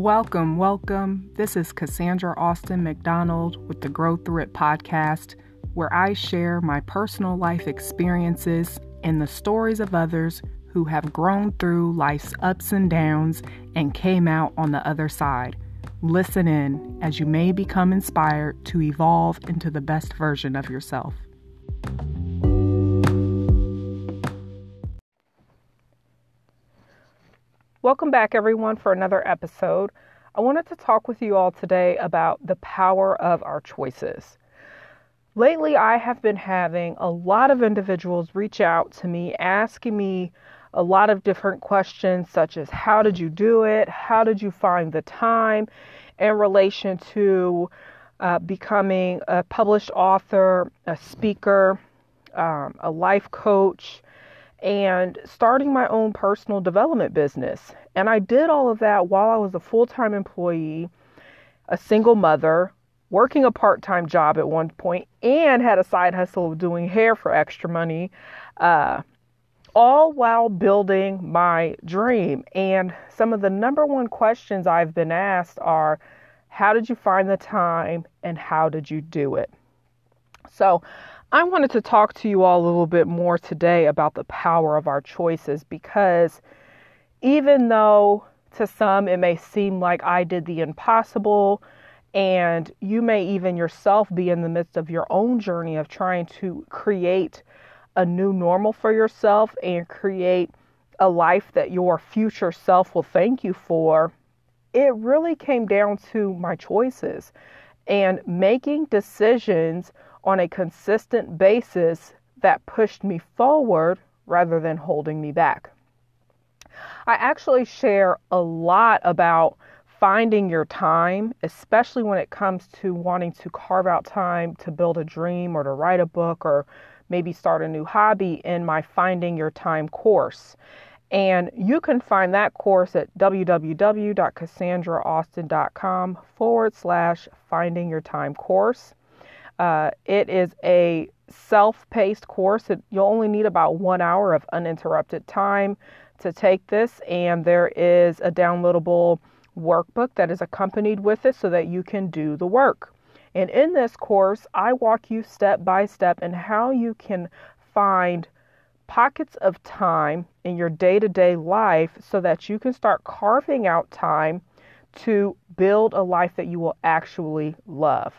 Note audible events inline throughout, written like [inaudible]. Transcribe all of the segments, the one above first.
Welcome, welcome. This is Casandra Austin McDonald with the Grow Through It podcast, where I share my personal life experiences and the stories of others who have grown through life's ups and downs and came out on the other side. Listen in as you may become inspired to evolve into the best version of yourself. Welcome back, everyone, for another episode. I wanted to talk with you all today about the power of our choices. Lately, I have been having a lot of individuals reach out to me asking me a lot of different questions, such as how did you do it? How did you find the time in relation to uh, becoming a published author, a speaker, um, a life coach, and starting my own personal development business. And I did all of that while I was a full time employee, a single mother, working a part time job at one point, and had a side hustle of doing hair for extra money, uh, all while building my dream. And some of the number one questions I've been asked are how did you find the time and how did you do it? So, I wanted to talk to you all a little bit more today about the power of our choices because even though to some it may seem like I did the impossible, and you may even yourself be in the midst of your own journey of trying to create a new normal for yourself and create a life that your future self will thank you for, it really came down to my choices and making decisions on a consistent basis that pushed me forward rather than holding me back. I actually share a lot about finding your time, especially when it comes to wanting to carve out time to build a dream or to write a book or maybe start a new hobby in my Finding Your Time course. And you can find that course at www.casandraaustin.com forward slash finding your time course. Uh, it is a self paced course. You'll only need about one hour of uninterrupted time to take this, and there is a downloadable workbook that is accompanied with it so that you can do the work. And in this course, I walk you step by step in how you can find pockets of time in your day to day life so that you can start carving out time to build a life that you will actually love.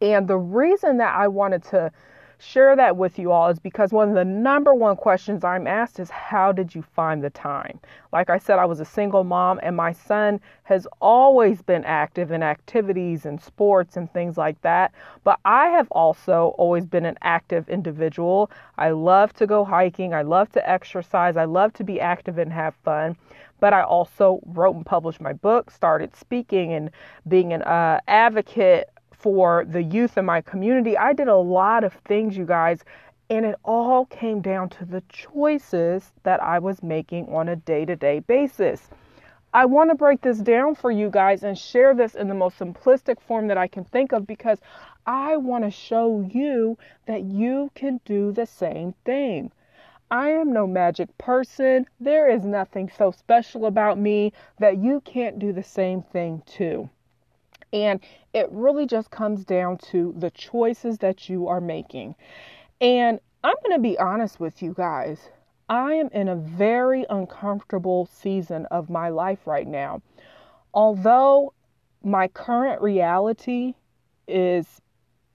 And the reason that I wanted to share that with you all is because one of the number one questions I'm asked is how did you find the time? Like I said, I was a single mom and my son has always been active in activities and sports and things like that. But I have also always been an active individual. I love to go hiking, I love to exercise, I love to be active and have fun but I also wrote and published my book, started speaking and being an uh, advocate for the youth in my community. I did a lot of things, you guys, and it all came down to the choices that I was making on a day to day basis. I want to break this down for you guys and share this in the most simplistic form that I can think of because I want to show you that you can do the same thing. I am no magic person. There is nothing so special about me that you can't do the same thing too. And it really just comes down to the choices that you are making. And I'm going to be honest with you guys. I am in a very uncomfortable season of my life right now. Although my current reality is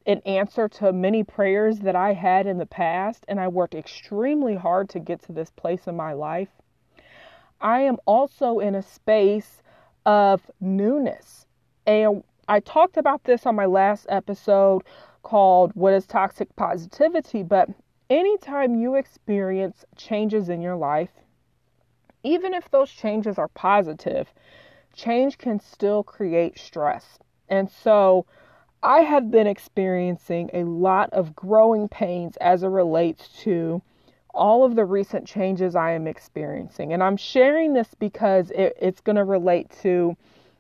an answer to many prayers that I had in the past, and I worked extremely hard to get to this place in my life. I am also in a space of newness. And I talked about this on my last episode called What is Toxic Positivity, but anytime you experience changes in your life, even if those changes are positive, change can still create stress. And so I have been experiencing a lot of growing pains as it relates to all of the recent changes I am experiencing. And I'm sharing this because it, it's going to relate to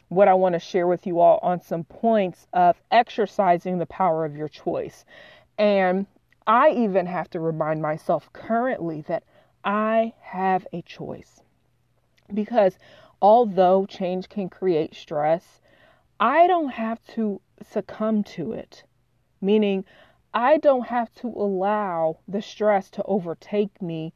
what I want to share with you all on some points of exercising the power of your choice. And I even have to remind myself currently that I have a choice. Because although change can create stress, I don't have to succumb to it. Meaning, I don't have to allow the stress to overtake me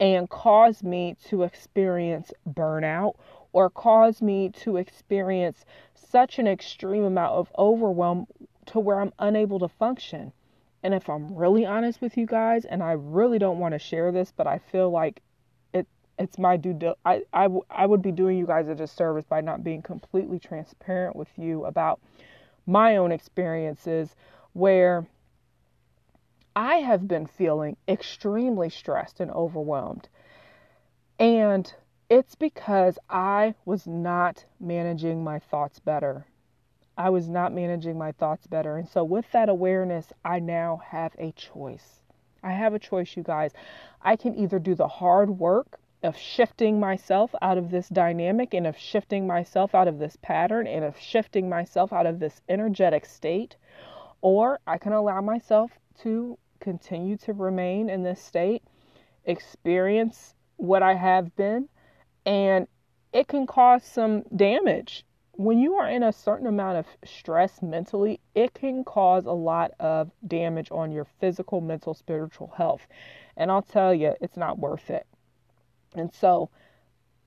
and cause me to experience burnout or cause me to experience such an extreme amount of overwhelm to where I'm unable to function. And if I'm really honest with you guys, and I really don't want to share this, but I feel like it it's my due I, I, I would be doing you guys a disservice by not being completely transparent with you about my own experiences where I have been feeling extremely stressed and overwhelmed. And it's because I was not managing my thoughts better. I was not managing my thoughts better. And so, with that awareness, I now have a choice. I have a choice, you guys. I can either do the hard work of shifting myself out of this dynamic and of shifting myself out of this pattern and of shifting myself out of this energetic state, or I can allow myself to continue to remain in this state, experience what I have been, and it can cause some damage when you are in a certain amount of stress mentally, it can cause a lot of damage on your physical, mental, spiritual health. And I'll tell you, it's not worth it. And so,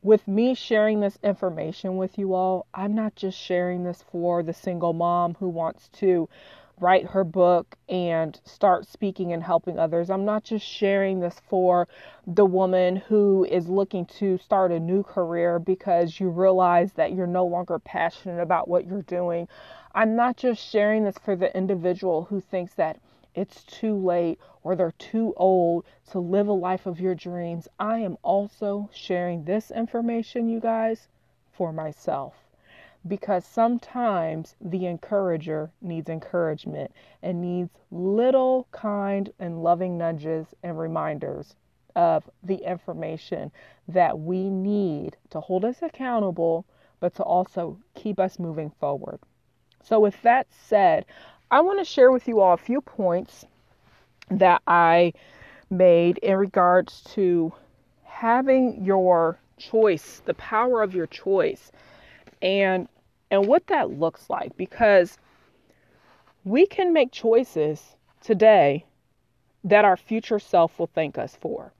with me sharing this information with you all, I'm not just sharing this for the single mom who wants to write her book and start speaking and helping others. I'm not just sharing this for the woman who is looking to start a new career because you realize that you're no longer passionate about what you're doing. I'm not just sharing this for the individual who thinks that it's too late or they're too old to live a life of your dreams. I am also sharing this information, you guys, for myself because sometimes the encourager needs encouragement and needs little kind and loving nudges and reminders of the information that we need to hold us accountable, but to also keep us moving forward. So, with that said, I want to share with you all a few points that I made in regards to having your choice, the power of your choice and and what that looks like because we can make choices today that our future self will thank us for.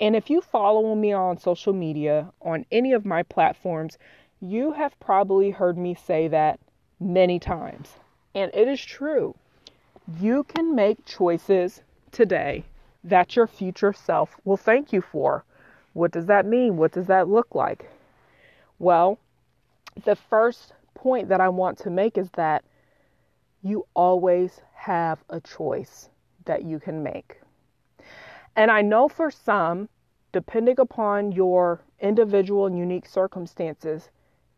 And if you follow me on social media, on any of my platforms, you have probably heard me say that many times. And it is true. You can make choices today that your future self will thank you for. What does that mean? What does that look like? Well, the first point that I want to make is that you always have a choice that you can make. And I know for some, depending upon your individual and unique circumstances,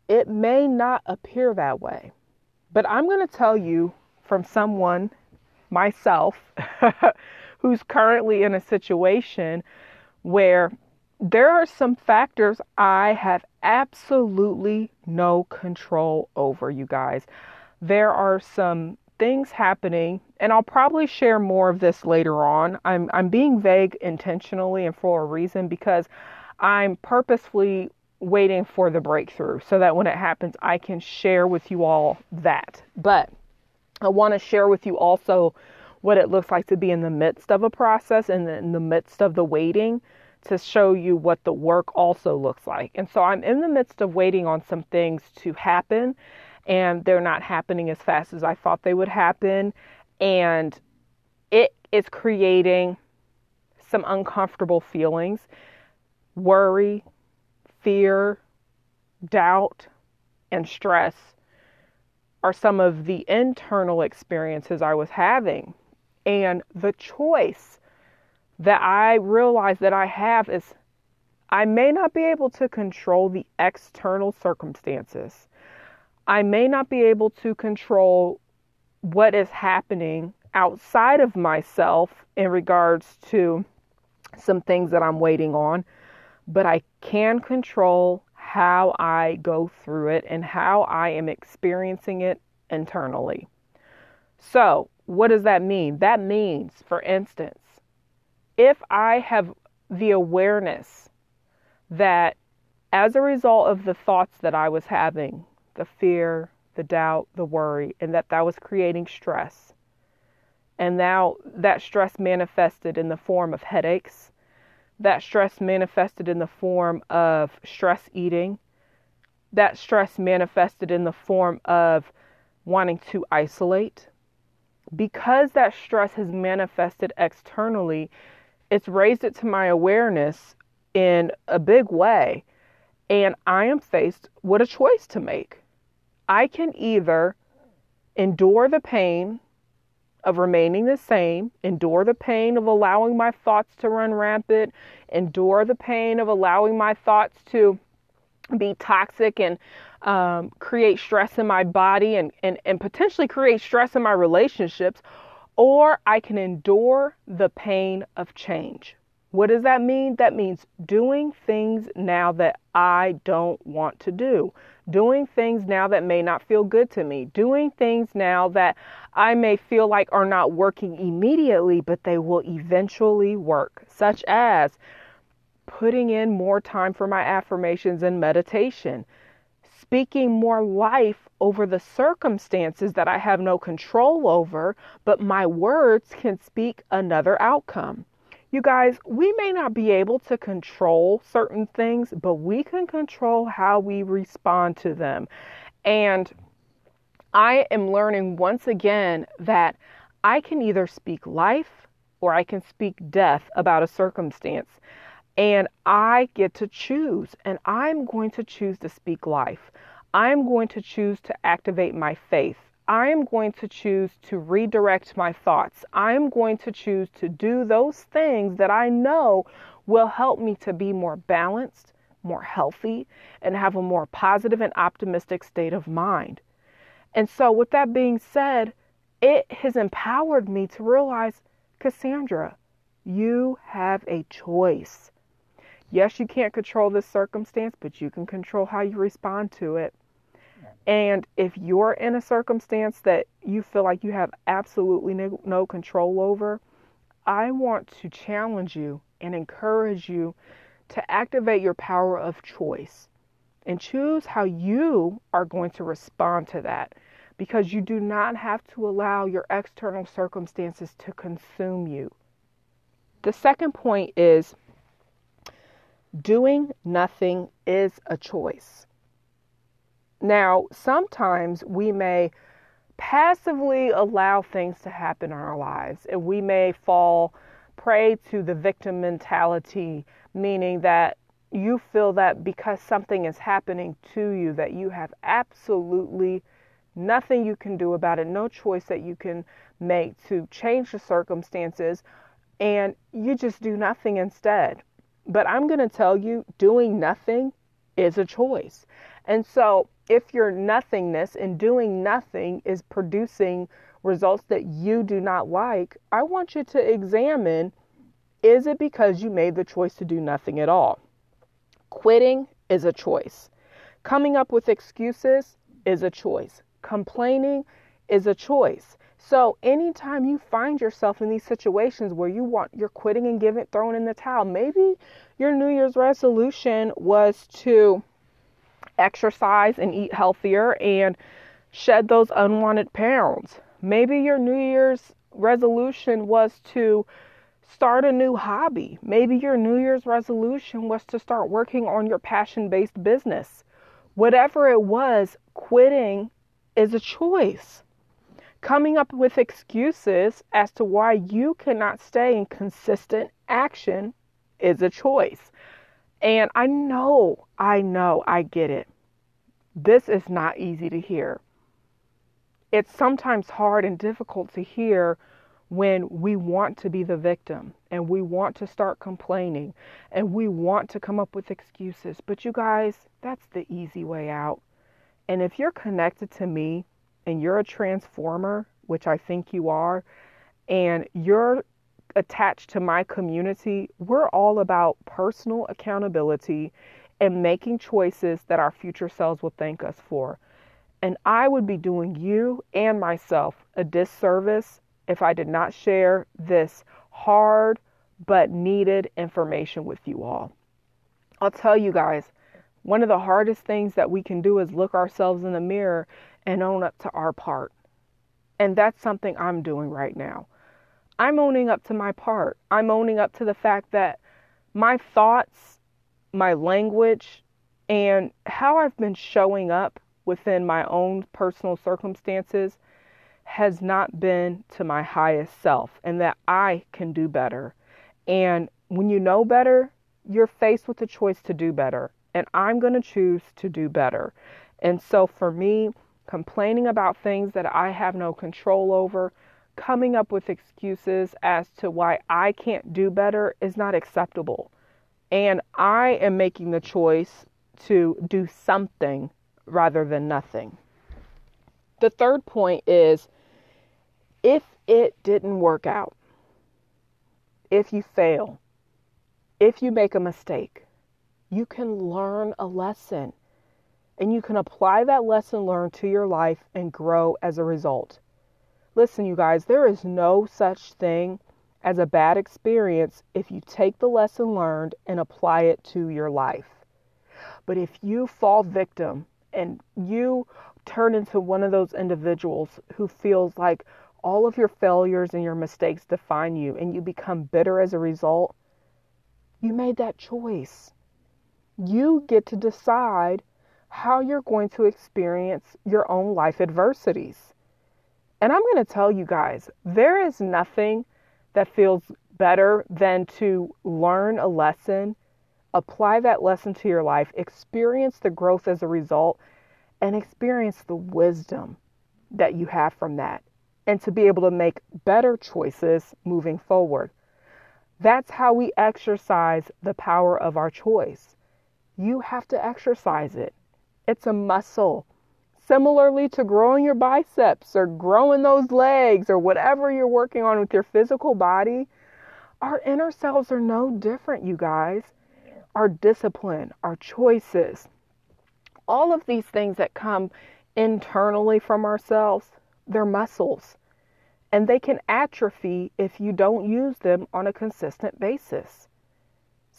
it may not appear that way. But I'm going to tell you from someone, myself, [laughs] who's currently in a situation where there are some factors I have absolutely no control over, you guys. There are some things happening, and I'll probably share more of this later on. I'm I'm being vague intentionally and for a reason because I'm purposefully waiting for the breakthrough so that when it happens I can share with you all that. But I want to share with you also what it looks like to be in the midst of a process and in the midst of the waiting to show you what the work also looks like. And so I'm in the midst of waiting on some things to happen, and they're not happening as fast as I thought they would happen. And it is creating some uncomfortable feelings worry, fear, doubt, and stress are some of the internal experiences I was having. And the choice that I realize that I have is I may not be able to control the external circumstances. I may not be able to control what is happening outside of myself in regards to some things that I'm waiting on, but I can control how I go through it and how I am experiencing it internally. So, what does that mean? That means, for instance, if I have the awareness that as a result of the thoughts that I was having, the fear, the doubt, the worry, and that that was creating stress. And now that stress manifested in the form of headaches. That stress manifested in the form of stress eating. That stress manifested in the form of wanting to isolate. Because that stress has manifested externally, it's raised it to my awareness in a big way. And I am faced with a choice to make. I can either endure the pain of remaining the same, endure the pain of allowing my thoughts to run rampant, endure the pain of allowing my thoughts to be toxic and um, create stress in my body and, and, and potentially create stress in my relationships, or I can endure the pain of change. What does that mean? That means doing things now that I don't want to do, doing things now that may not feel good to me, doing things now that I may feel like are not working immediately, but they will eventually work, such as putting in more time for my affirmations and meditation, speaking more life over the circumstances that I have no control over, but my words can speak another outcome you guys, we may not be able to control certain things, but we can control how we respond to them. And I am learning once again that I can either speak life or I can speak death about a circumstance. And I get to choose, and I'm going to choose to speak life. I'm going to choose to activate my faith. I am going to choose to redirect my thoughts. I am going to choose to do those things that I know will help me to be more balanced, more healthy, and have a more positive and optimistic state of mind. And so, with that being said, it has empowered me to realize Casandra, you have a choice. Yes, you can't control this circumstance, but you can control how you respond to it. And if you're in a circumstance that you feel like you have absolutely no, no, control over, I want to challenge you and encourage you to activate your power of choice and choose how you are going to respond to that because you do not have to allow your external circumstances to consume you. The second point is doing nothing is a choice. Now, sometimes we may passively allow things to happen in our lives, and we may fall prey to the victim mentality, meaning that you feel that because something is happening to you, that you have absolutely nothing you can do about it, no choice that you can make to change the circumstances, and you just do nothing instead. But I'm going to tell you, doing nothing is a choice. And so if your nothingness and doing nothing is producing results that you do not like, I want you to examine is it because you made the choice to do nothing at all? Quitting is a choice. Coming up with excuses is a choice. Complaining is a choice. So anytime you find yourself in these situations where you want you're quitting and giving throwing in the towel, maybe your New Year's resolution was to exercise and eat healthier and shed those unwanted pounds. Maybe your New Year's resolution was to start a new hobby. Maybe your New Year's resolution was to start working on your passion based business. Whatever it was, quitting is a choice. Coming up with excuses as to why you cannot stay in consistent action is a choice. And I know, I know, I get it. This is not easy to hear. It's sometimes hard and difficult to hear when we want to be the victim and we want to start complaining and we want to come up with excuses. But you guys, that's the easy way out. And if you're connected to me and you're a transformer, which I think you are, and you're attached to my community, we're all about personal accountability and making choices that our future selves will thank us for. And I would be doing you and myself a disservice if I did not share this hard but needed information with you all. I'll tell you guys, One of the hardest things that we can do is look ourselves in the mirror and own up to our part. And that's something I'm doing right now. I'm owning up to my part. I'm owning up to the fact that my thoughts, my language, and how I've been showing up within my own personal circumstances has not been to my highest self, and that I can do better. And when you know better, you're faced with the choice to do better. And I'm going to choose to do better. And so for me, complaining about things that I have no control over, coming up with excuses as to why I can't do better is not acceptable. And I am making the choice to do something rather than nothing. The third point is if it didn't work out, if you fail, if you make a mistake, you can learn a lesson and you can apply that lesson learned to your life and grow as a result. Listen, you guys, there is no such thing as a bad experience if you take the lesson learned and apply it to your life. But if you fall victim and you turn into one of those individuals who feels like all of your failures and your mistakes define you and you become bitter as a result, you made that choice. You get to decide how you're going to experience your own life adversities. And I'm going to tell you guys, there is nothing that feels better than to learn a lesson apply that lesson to your life, experience the growth as a result, and experience the wisdom that you have from that, and to be able to make better choices moving forward. That's how we exercise the power of our choice. You have to exercise it, it's a muscle. Similarly to growing your biceps or growing those legs or whatever you're working on with your physical body, our inner selves are no different, you guys our discipline, our choices, all of these things that come internally from ourselves, they're muscles. And they can atrophy if you don't use them on a consistent basis.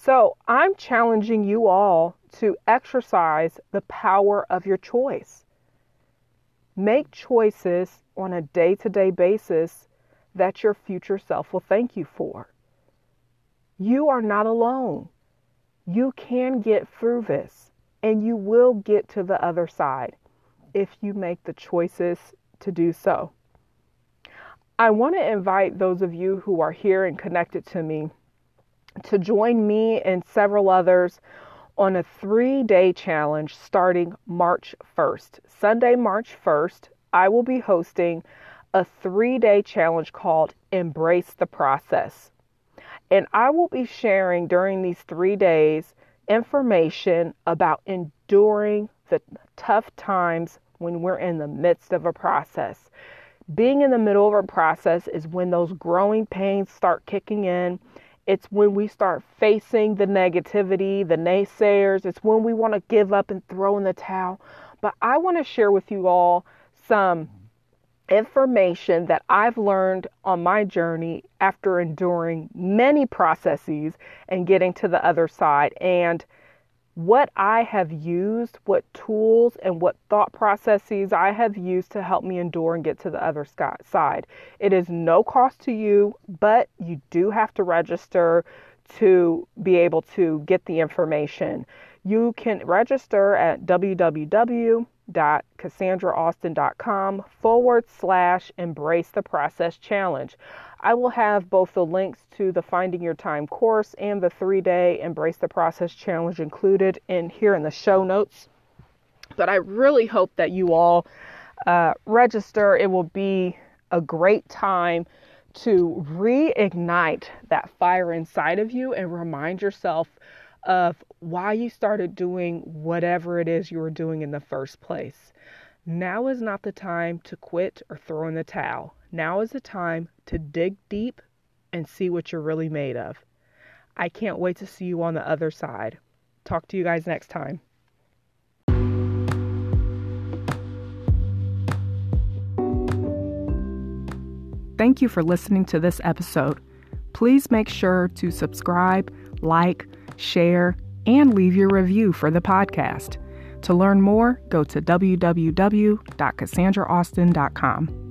So I'm challenging you all to exercise the power of your choice. Make choices on a day to day basis that your future self will thank you for. You are not alone. You can get through this and you will get to the other side if you make the choices to do so. I want to invite those of you who are here and connected to me to join me and several others on a three day challenge starting March 1st. Sunday, March 1st, I will be hosting a three day challenge called Embrace the Process. And I will be sharing during these three days information about enduring the tough times when we're in the midst of a process. Being in the middle of a process is when those growing pains start kicking in. It's when we start facing the negativity, the naysayers. It's when we want to give up and throw in the towel. But I want to share with you all some information that I've learned on my journey after enduring many processes and getting to the other side. And what I have used, what tools and what thought processes I have used to help me endure and get to the other side. It is no cost to you, but you do have to register to be able to get the information. You can register at www.casandraaustin.com forward slash embrace the process challenge. I will have both the links to the Finding Your Time course and the three day Embrace the Process challenge included in here in the show notes. But I really hope that you all uh, register. It will be a great time to reignite that fire inside of you and remind yourself of why you started doing whatever it is you were doing in the first place. Now is not the time to quit or throw in the towel. Now is the time to dig deep and see what you're really made of. I can't wait to see you on the other side. Talk to you guys next time. Thank you for listening to this episode. Please make sure to subscribe, like, share, and leave your review for the podcast. To learn more, go to www.casandraaustin.com.